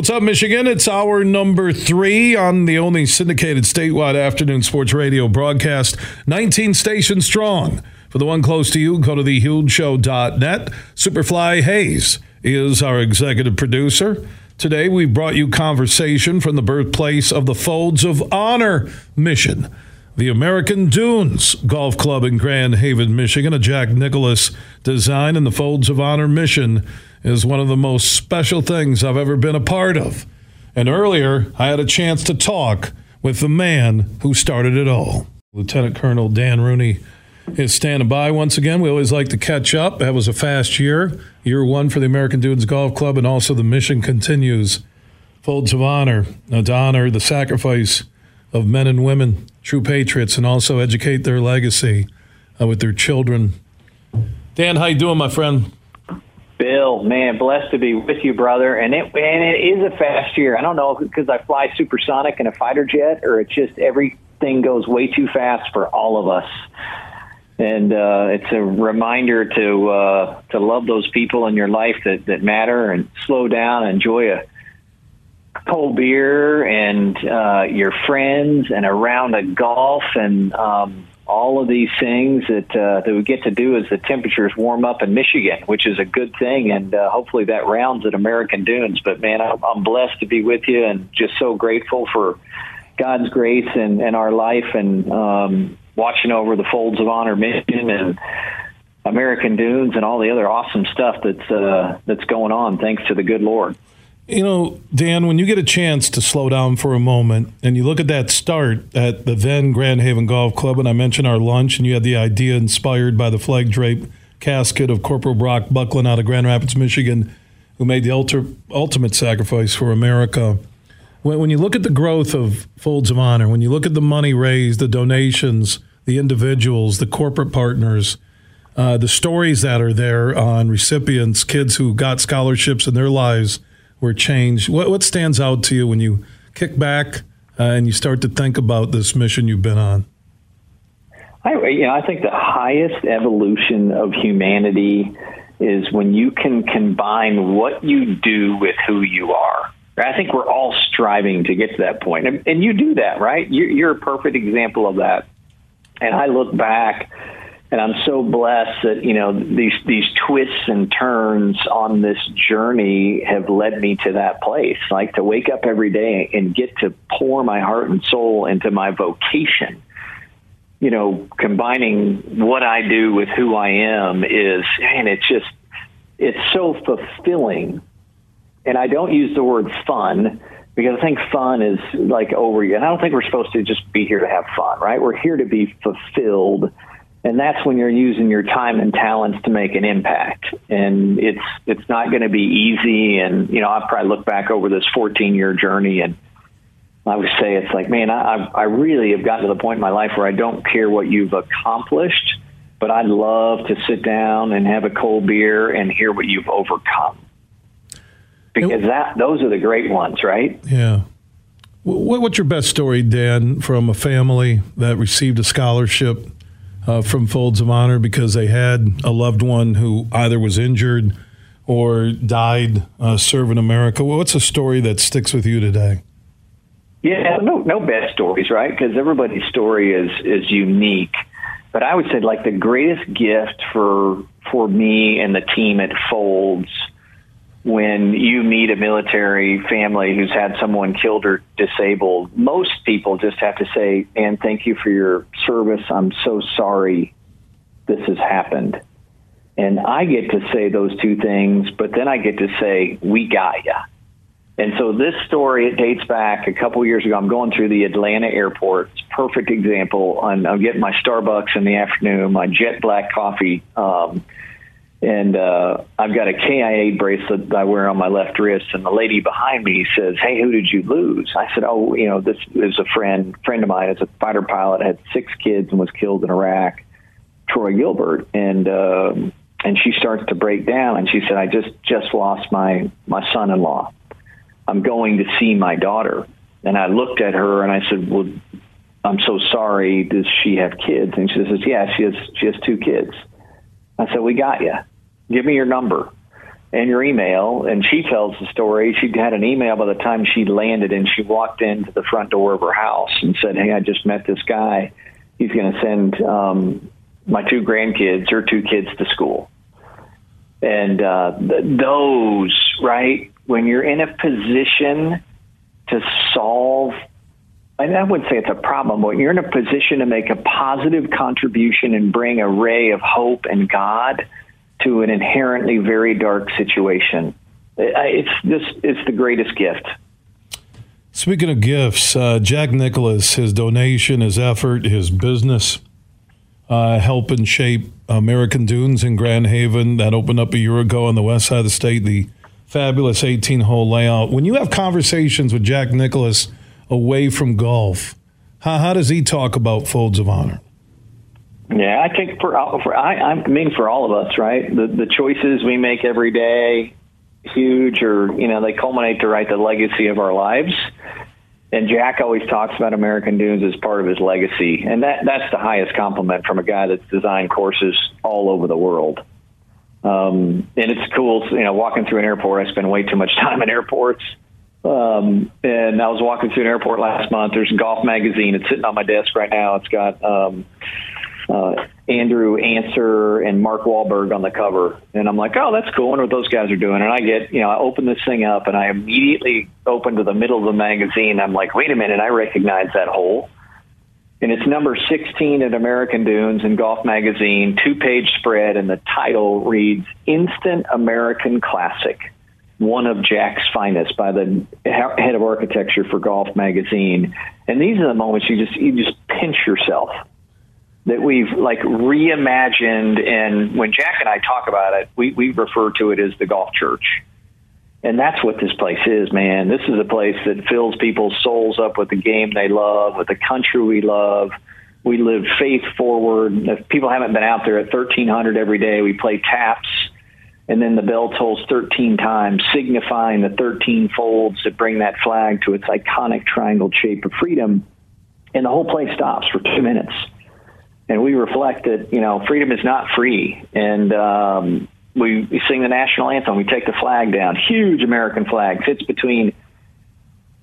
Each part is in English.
What's up, Michigan? It's our number three on the only syndicated statewide afternoon sports radio broadcast, 19 stations strong. For the one close to you, go to thehugeshow.net. Superfly Hayes is our executive producer. Today, we've brought you conversation from the birthplace of the Folds of Honor mission. The American Dunes Golf Club in Grand Haven, Michigan, a Jack Nicklaus design, and the Folds of Honor mission is one of the most special things I've ever been a part of. And earlier, I had a chance to talk with the man who started it all. Lieutenant Colonel Dan Rooney is standing by once again. We always like to catch up. That was a fast year, year one for the American Dunes Golf Club, and also the mission continues. Folds of honor uh, to honor the sacrifice of men and women, true patriots, and also educate their legacy uh, with their children. Dan, how you doing, my friend? Bill, man, blessed to be with you, brother. And it and it is a fast year. I don't know because I fly supersonic in a fighter jet, or it's just everything goes way too fast for all of us. And uh, it's a reminder to uh, to love those people in your life that that matter, and slow down, and enjoy a cold beer, and uh, your friends, and a round of golf, and um, all of these things that uh, that we get to do as the temperatures warm up in Michigan, which is a good thing, and uh, hopefully that rounds at American Dunes. But man, I'm, I'm blessed to be with you, and just so grateful for God's grace and, and our life, and um, watching over the folds of honor mission and American Dunes and all the other awesome stuff that's uh, that's going on. Thanks to the good Lord. You know, Dan, when you get a chance to slow down for a moment and you look at that start at the then Grand Haven Golf Club, and I mentioned our lunch, and you had the idea inspired by the flag drape casket of Corporal Brock Bucklin out of Grand Rapids, Michigan, who made the ultra, ultimate sacrifice for America. When, when you look at the growth of Folds of Honor, when you look at the money raised, the donations, the individuals, the corporate partners, uh, the stories that are there on recipients, kids who got scholarships in their lives were changed. What, what stands out to you when you kick back uh, and you start to think about this mission you've been on? I, you know, I think the highest evolution of humanity is when you can combine what you do with who you are. I think we're all striving to get to that point, and, and you do that, right? You're, you're a perfect example of that. And I look back and I'm so blessed that you know these these twists and turns on this journey have led me to that place. Like to wake up every day and get to pour my heart and soul into my vocation. You know, combining what I do with who I am is, and it's just it's so fulfilling. And I don't use the word fun because I think fun is like over. And I don't think we're supposed to just be here to have fun, right? We're here to be fulfilled and that's when you're using your time and talents to make an impact. And it's it's not going to be easy. And you know i probably look back over this 14 year journey and i would say it's like man i i really have gotten to the point in my life where i don't care what you've accomplished but i'd love to sit down and have a cold beer and hear what you've overcome. Because that those are the great ones right? Yeah. What's your best story dan from a family that received a scholarship uh, from Folds of Honor because they had a loved one who either was injured or died uh, serving America. Well, What's a story that sticks with you today? Yeah, no, no bad stories, right? Because everybody's story is is unique. But I would say, like the greatest gift for for me and the team at Folds when you meet a military family who's had someone killed or disabled, most people just have to say, "And thank you for your service. I'm so sorry this has happened." And I get to say those two things, but then I get to say, "We got ya." And so this story it dates back a couple years ago. I'm going through the Atlanta airport. It's a perfect example. I'm, I'm getting my Starbucks in the afternoon, my jet black coffee. Um, and uh, I've got a KIA bracelet that I wear on my left wrist. And the lady behind me says, "Hey, who did you lose?" I said, "Oh, you know, this is a friend friend of mine. It's a fighter pilot, had six kids, and was killed in Iraq. Troy Gilbert." And um, and she starts to break down, and she said, "I just just lost my my son-in-law. I'm going to see my daughter." And I looked at her and I said, "Well, I'm so sorry. Does she have kids?" And she says, "Yeah, she has. She has two kids." I said, "We got you." Give me your number. and your email. And she tells the story. She'd had an email by the time she landed, and she walked into the front door of her house and said, "Hey, I just met this guy. He's going to send um, my two grandkids or two kids to school." And uh, th- those, right, when you're in a position to solve and I wouldn't say it's a problem, but you're in a position to make a positive contribution and bring a ray of hope and God to an inherently very dark situation. It's this it's the greatest gift. Speaking of gifts, uh, Jack Nicklaus, his donation, his effort, his business, uh, helping shape American Dunes in Grand Haven that opened up a year ago on the west side of the state. The fabulous 18 hole layout. When you have conversations with Jack Nicklaus away from golf. How, how does he talk about folds of honor? Yeah, I think for, for I, I mean for all of us, right? The the choices we make every day, huge, or you know, they culminate to write the legacy of our lives. And Jack always talks about American Dunes as part of his legacy, and that that's the highest compliment from a guy that's designed courses all over the world. Um, and it's cool, you know, walking through an airport. I spend way too much time in airports um, and I was walking through an airport last month. There's a golf magazine. It's sitting on my desk right now. It's got um, uh, Andrew Answer and Mark Wahlberg on the cover. And I'm like, oh, that's cool. I wonder what those guys are doing. And I get, you know, I open this thing up and I immediately open to the middle of the magazine. I'm like, wait a minute, I recognize that hole. And it's number 16 at American Dunes in Golf Magazine, two page spread, and the title reads Instant American Classic one of Jack's finest by the head of architecture for Golf Magazine. And these are the moments you just you just pinch yourself that we've like reimagined. And when Jack and I talk about it, we we refer to it as the golf church. And that's what this place is, man. This is a place that fills people's souls up with the game they love, with the country we love. We live faith forward. If people haven't been out there at 1300 every day, we play taps and then the bell tolls 13 times, signifying the 13 folds that bring that flag to its iconic triangle shape of freedom. And the whole place stops for two minutes. And we reflect that, you know, freedom is not free. And um, we, we sing the national anthem. We take the flag down. Huge American flag sits between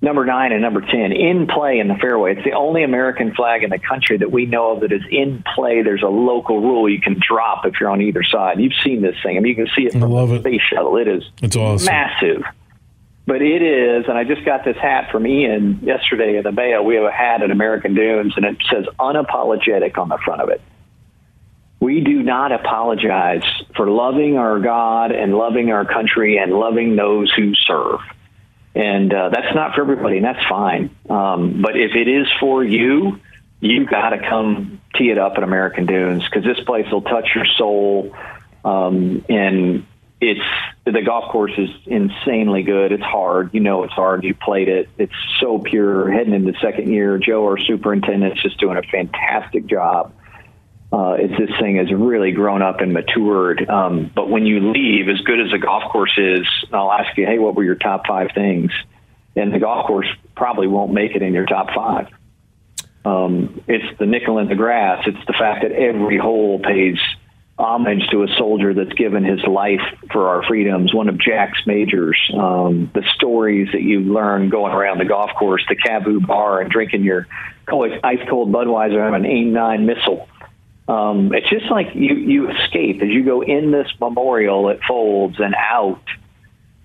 number nine and number 10 in play in the fairway. It's the only American flag in the country that we know of that is in play. There's a local rule you can drop if you're on either side. You've seen this thing. I mean, you can see it from the space shuttle. It is it's awesome. massive. But it is, and I just got this hat from Ian yesterday in the mail. We have a hat at American Dunes, and it says unapologetic on the front of it. We do not apologize for loving our God and loving our country and loving those who serve and uh, that's not for everybody, and that's fine. Um, but if it is for you, you got to come tee it up at American Dunes because this place will touch your soul, um, and it's the golf course is insanely good. It's hard, you know, it's hard. You played it. It's so pure. Heading into second year, Joe, our superintendent, is just doing a fantastic job uh, as this thing has really grown up and matured. Um, but when you leave, as good as the golf course is, I'll ask you, hey, what were your top five things? And the golf course probably won't make it in your top five. Um, it's the nickel in the grass. It's the fact that every hole pays homage to a soldier that's given his life for our freedoms. One of Jack's majors. Um, the stories that you learn going around the golf course, the KAVU bar, and drinking your ice cold Budweiser on an AIM nine missile um, it's just like you you escape as you go in this memorial. It folds and out.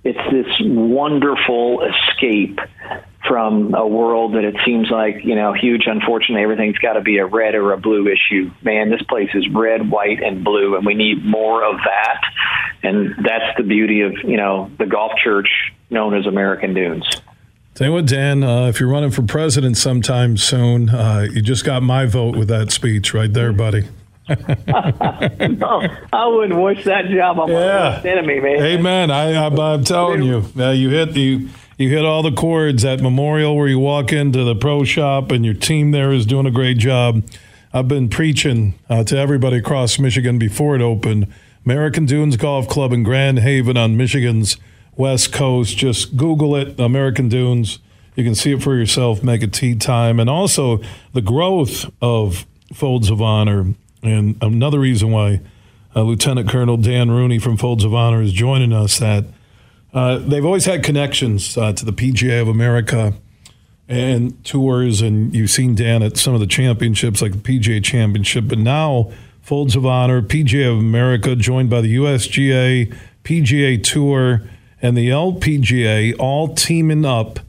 It's this wonderful escape from a world that it seems like you know huge. Unfortunately, everything's got to be a red or a blue issue. Man, this place is red, white, and blue, and we need more of that. And that's the beauty of you know the golf church known as American Dunes. Tell you what, Dan, uh, if you're running for president sometime soon, uh, you just got my vote with that speech right there, buddy. no, I wouldn't wish that job on yeah. my enemy, man. Amen. I, I, am telling you, uh, you hit you you hit all the chords at Memorial where you walk into the pro shop, and your team there is doing a great job. I've been preaching uh, to everybody across Michigan before it opened. American Dunes Golf Club in Grand Haven on Michigan's West Coast. Just Google it, American Dunes. You can see it for yourself, make it tee time. And also the growth of Folds of Honor. And another reason why uh, Lieutenant Colonel Dan Rooney from Folds of Honor is joining us. That uh, they've always had connections uh, to the PGA of America and tours, and you've seen Dan at some of the championships, like the PGA Championship, but now Folds of Honor, PGA of America, joined by the USGA, PGA Tour, and the LPGA, all teaming up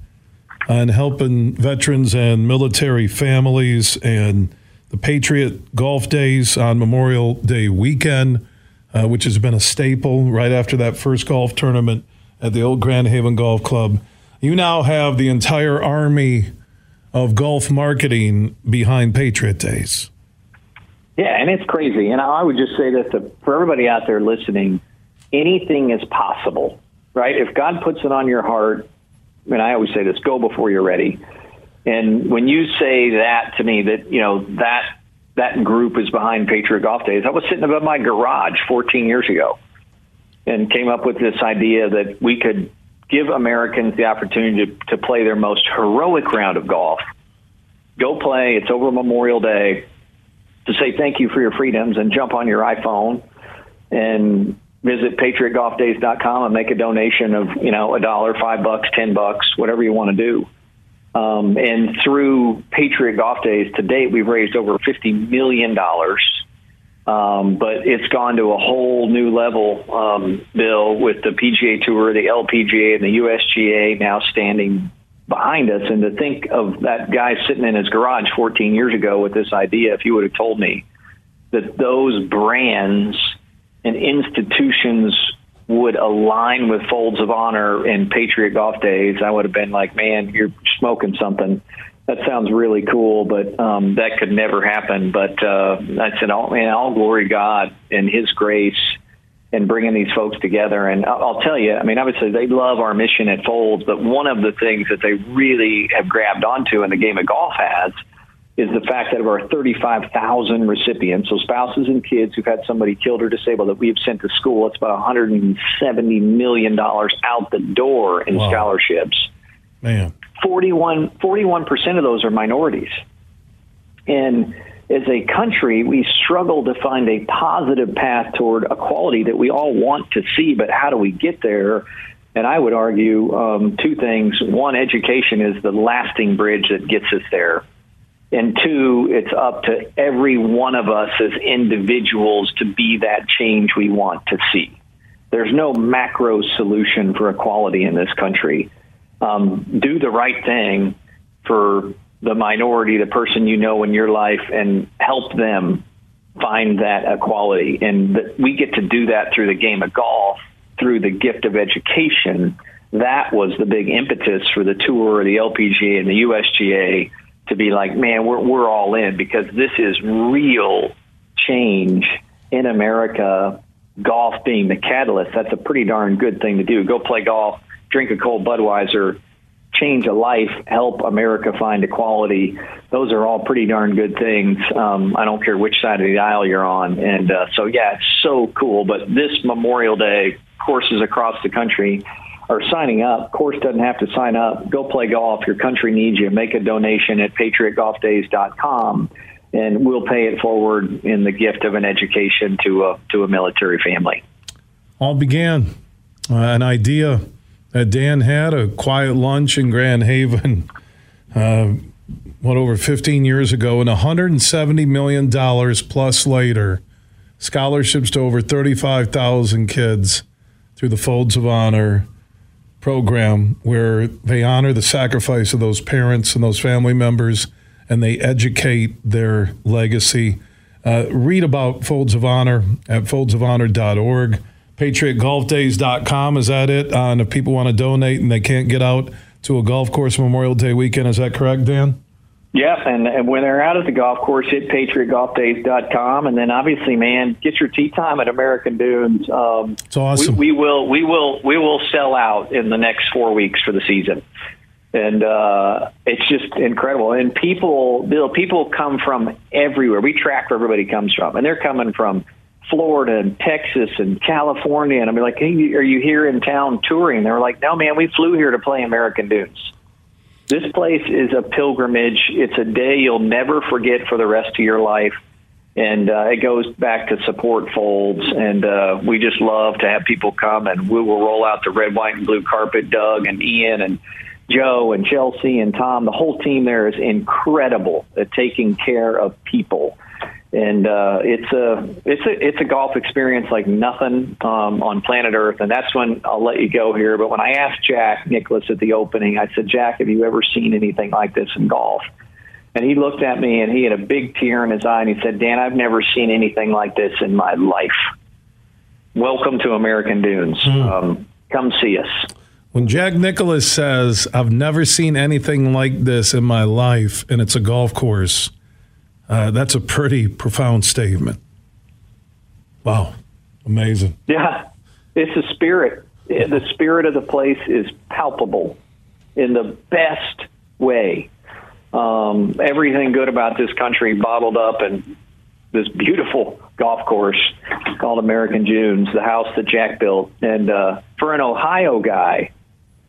and helping veterans and military families and the Patriot Golf Days on Memorial Day weekend, uh, which has been a staple right after that first golf tournament at the old Grand Haven Golf Club. You now have the entire army of golf marketing behind Patriot Days. Yeah, and it's crazy. And I would just say that the, for everybody out there listening, anything is possible, right? If God puts it on your heart, and I always say this, go before you're ready. And when you say that to me, that you know that that group is behind Patriot Golf Days, I was sitting above my garage 14 years ago, and came up with this idea that we could give Americans the opportunity to, to play their most heroic round of golf. Go play. It's over Memorial Day. To say thank you for your freedoms and jump on your iPhone and visit patriotgolfdays.com and make a donation of you know a dollar, five bucks, ten bucks, whatever you want to do. Um, and through Patriot Golf Days to date, we've raised over $50 million. Um, but it's gone to a whole new level, um, Bill, with the PGA Tour, the LPGA, and the USGA now standing behind us. And to think of that guy sitting in his garage 14 years ago with this idea, if you would have told me that those brands and institutions would align with Folds of Honor and Patriot Golf Days, I would have been like, man, you're smoking something. That sounds really cool, but um, that could never happen. But uh, I said, all, man, all glory God and His grace and bringing these folks together. And I'll tell you, I mean, obviously they love our mission at Folds, but one of the things that they really have grabbed onto in the game of golf has – is the fact that of our 35,000 recipients, so spouses and kids who've had somebody killed or disabled that we have sent to school, it's about $170 million out the door in wow. scholarships. Man. 41, 41% of those are minorities. And as a country, we struggle to find a positive path toward equality that we all want to see, but how do we get there? And I would argue um, two things. One, education is the lasting bridge that gets us there and two, it's up to every one of us as individuals to be that change we want to see. There's no macro solution for equality in this country. Um, do the right thing for the minority, the person you know in your life, and help them find that equality. And that we get to do that through the game of golf, through the gift of education. That was the big impetus for the tour, the LPGA, and the USGA to be like, man, we're we're all in because this is real change in America. Golf being the catalyst, that's a pretty darn good thing to do. Go play golf, drink a cold Budweiser, change a life, help America find equality. Those are all pretty darn good things. Um, I don't care which side of the aisle you're on. And uh, so, yeah, it's so cool. But this Memorial Day, courses across the country are signing up. Course doesn't have to sign up. Go play golf. Your country needs you. Make a donation at patriotgolfdays.com, and we'll pay it forward in the gift of an education to a to a military family. All began uh, an idea that Dan had a quiet lunch in Grand Haven. Uh, what over 15 years ago, and 170 million dollars plus later, scholarships to over 35,000 kids through the Folds of Honor program where they honor the sacrifice of those parents and those family members and they educate their legacy. Uh, read about Folds of Honor at foldsofhonor.org. PatriotGolfDays.com, is that it? Uh, and if people want to donate and they can't get out to a golf course Memorial Day weekend, is that correct, Dan? Yep, and, and when they're out at the golf course, hit patriotgolfdays.com, and then obviously, man, get your tee time at American Dunes. Um, it's awesome. We, we, will, we will, we will sell out in the next four weeks for the season, and uh, it's just incredible. And people, Bill, people come from everywhere. We track where everybody comes from, and they're coming from Florida and Texas and California. And I'm like, hey, are you here in town touring? They're like, no, man, we flew here to play American Dunes. This place is a pilgrimage. It's a day you'll never forget for the rest of your life. and uh, it goes back to support folds. And uh, we just love to have people come, and we will roll out the red, white, and blue carpet. Doug and Ian and Joe and Chelsea and Tom, the whole team there is incredible at taking care of people. And uh, it's a it's a it's a golf experience like nothing um, on planet Earth, and that's when I'll let you go here. But when I asked Jack Nicklaus at the opening, I said, Jack, have you ever seen anything like this in golf? And he looked at me and he had a big tear in his eye and he said, Dan, I've never seen anything like this in my life. Welcome to American Dunes. Mm. Um, come see us. When Jack Nicklaus says, I've never seen anything like this in my life, and it's a golf course, uh, that's a pretty profound statement. Wow. Amazing. Yeah. It's the spirit. The spirit of the place is palpable in the best way um, everything good about this country bottled up in this beautiful golf course called American Dunes, the house that Jack built. And uh, for an Ohio guy,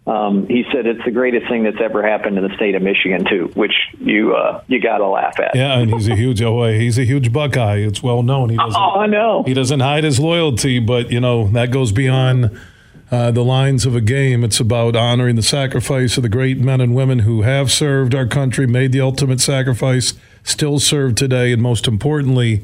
um, he said it's the greatest thing that's ever happened in the state of Michigan too, which you uh, you got to laugh at. Yeah, and he's a huge oh, he's a huge Buckeye. It's well known. He doesn't, oh, I know. He doesn't hide his loyalty, but you know that goes beyond uh, the lines of a game. It's about honoring the sacrifice of the great men and women who have served our country, made the ultimate sacrifice, still serve today, and most importantly,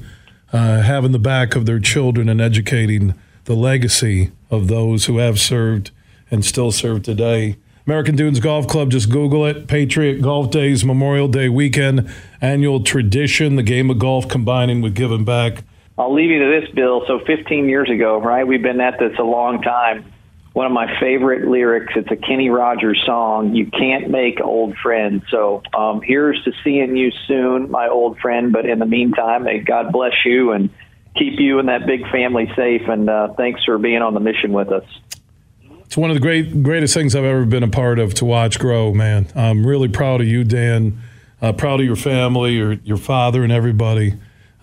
uh, having the back of their children and educating the legacy of those who have served and still serve today. American Dunes Golf Club, just Google it. Patriot Golf Days, Memorial Day weekend, annual tradition, the game of golf combining with giving back. I'll leave you to this, Bill. So 15 years ago, right? We've been at this a long time one of my favorite lyrics. It's a Kenny Rogers song. You can't make old friends. So um, here's to seeing you soon, my old friend. But in the meantime, may God bless you and keep you and that big family safe. And uh, thanks for being on the mission with us. It's one of the great greatest things I've ever been a part of to watch grow, man. I'm really proud of you, Dan. Uh, proud of your family, your your father, and everybody.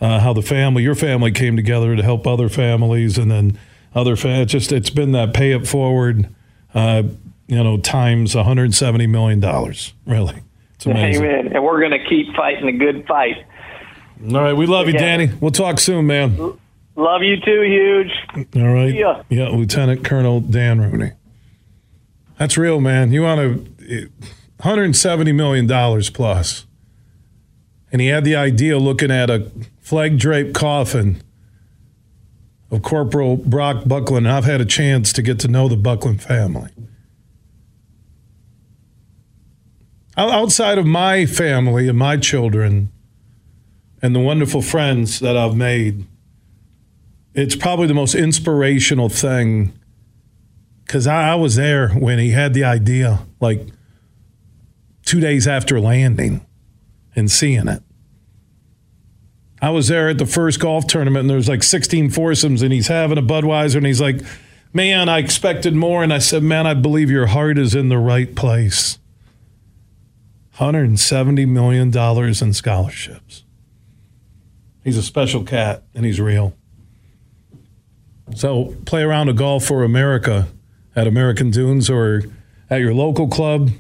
Uh, how the family, your family, came together to help other families, and then other fans. Just it's been that pay it forward, uh, you know, times 170 million dollars. Really, it's amazing. Amen. And we're going to keep fighting a good fight. All right, we love you, Danny. We'll talk soon, man. Love you too, huge. All right, yeah, yeah, Lieutenant Colonel Dan Rooney. That's real, man. You want to 170 million dollars plus, and he had the idea looking at a flag draped coffin of Corporal Brock Bucklin, I've had a chance to get to know the Bucklin family. Outside of my family and my children and the wonderful friends that I've made, it's probably the most inspirational thing because I, I, was there when he had the idea, like two days after landing and seeing it. I was there at the first golf tournament and there's like 16 foursomes and he's having a Budweiser and he's like, Man, I expected more. And I said, Man, I believe your heart is in the right place. $170 million in scholarships. He's a special cat and he's real. So play around a golf for America at American Dunes or at your local club.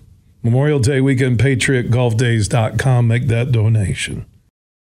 Memorial Day weekend, patriotgolfdays.com. Make that donation.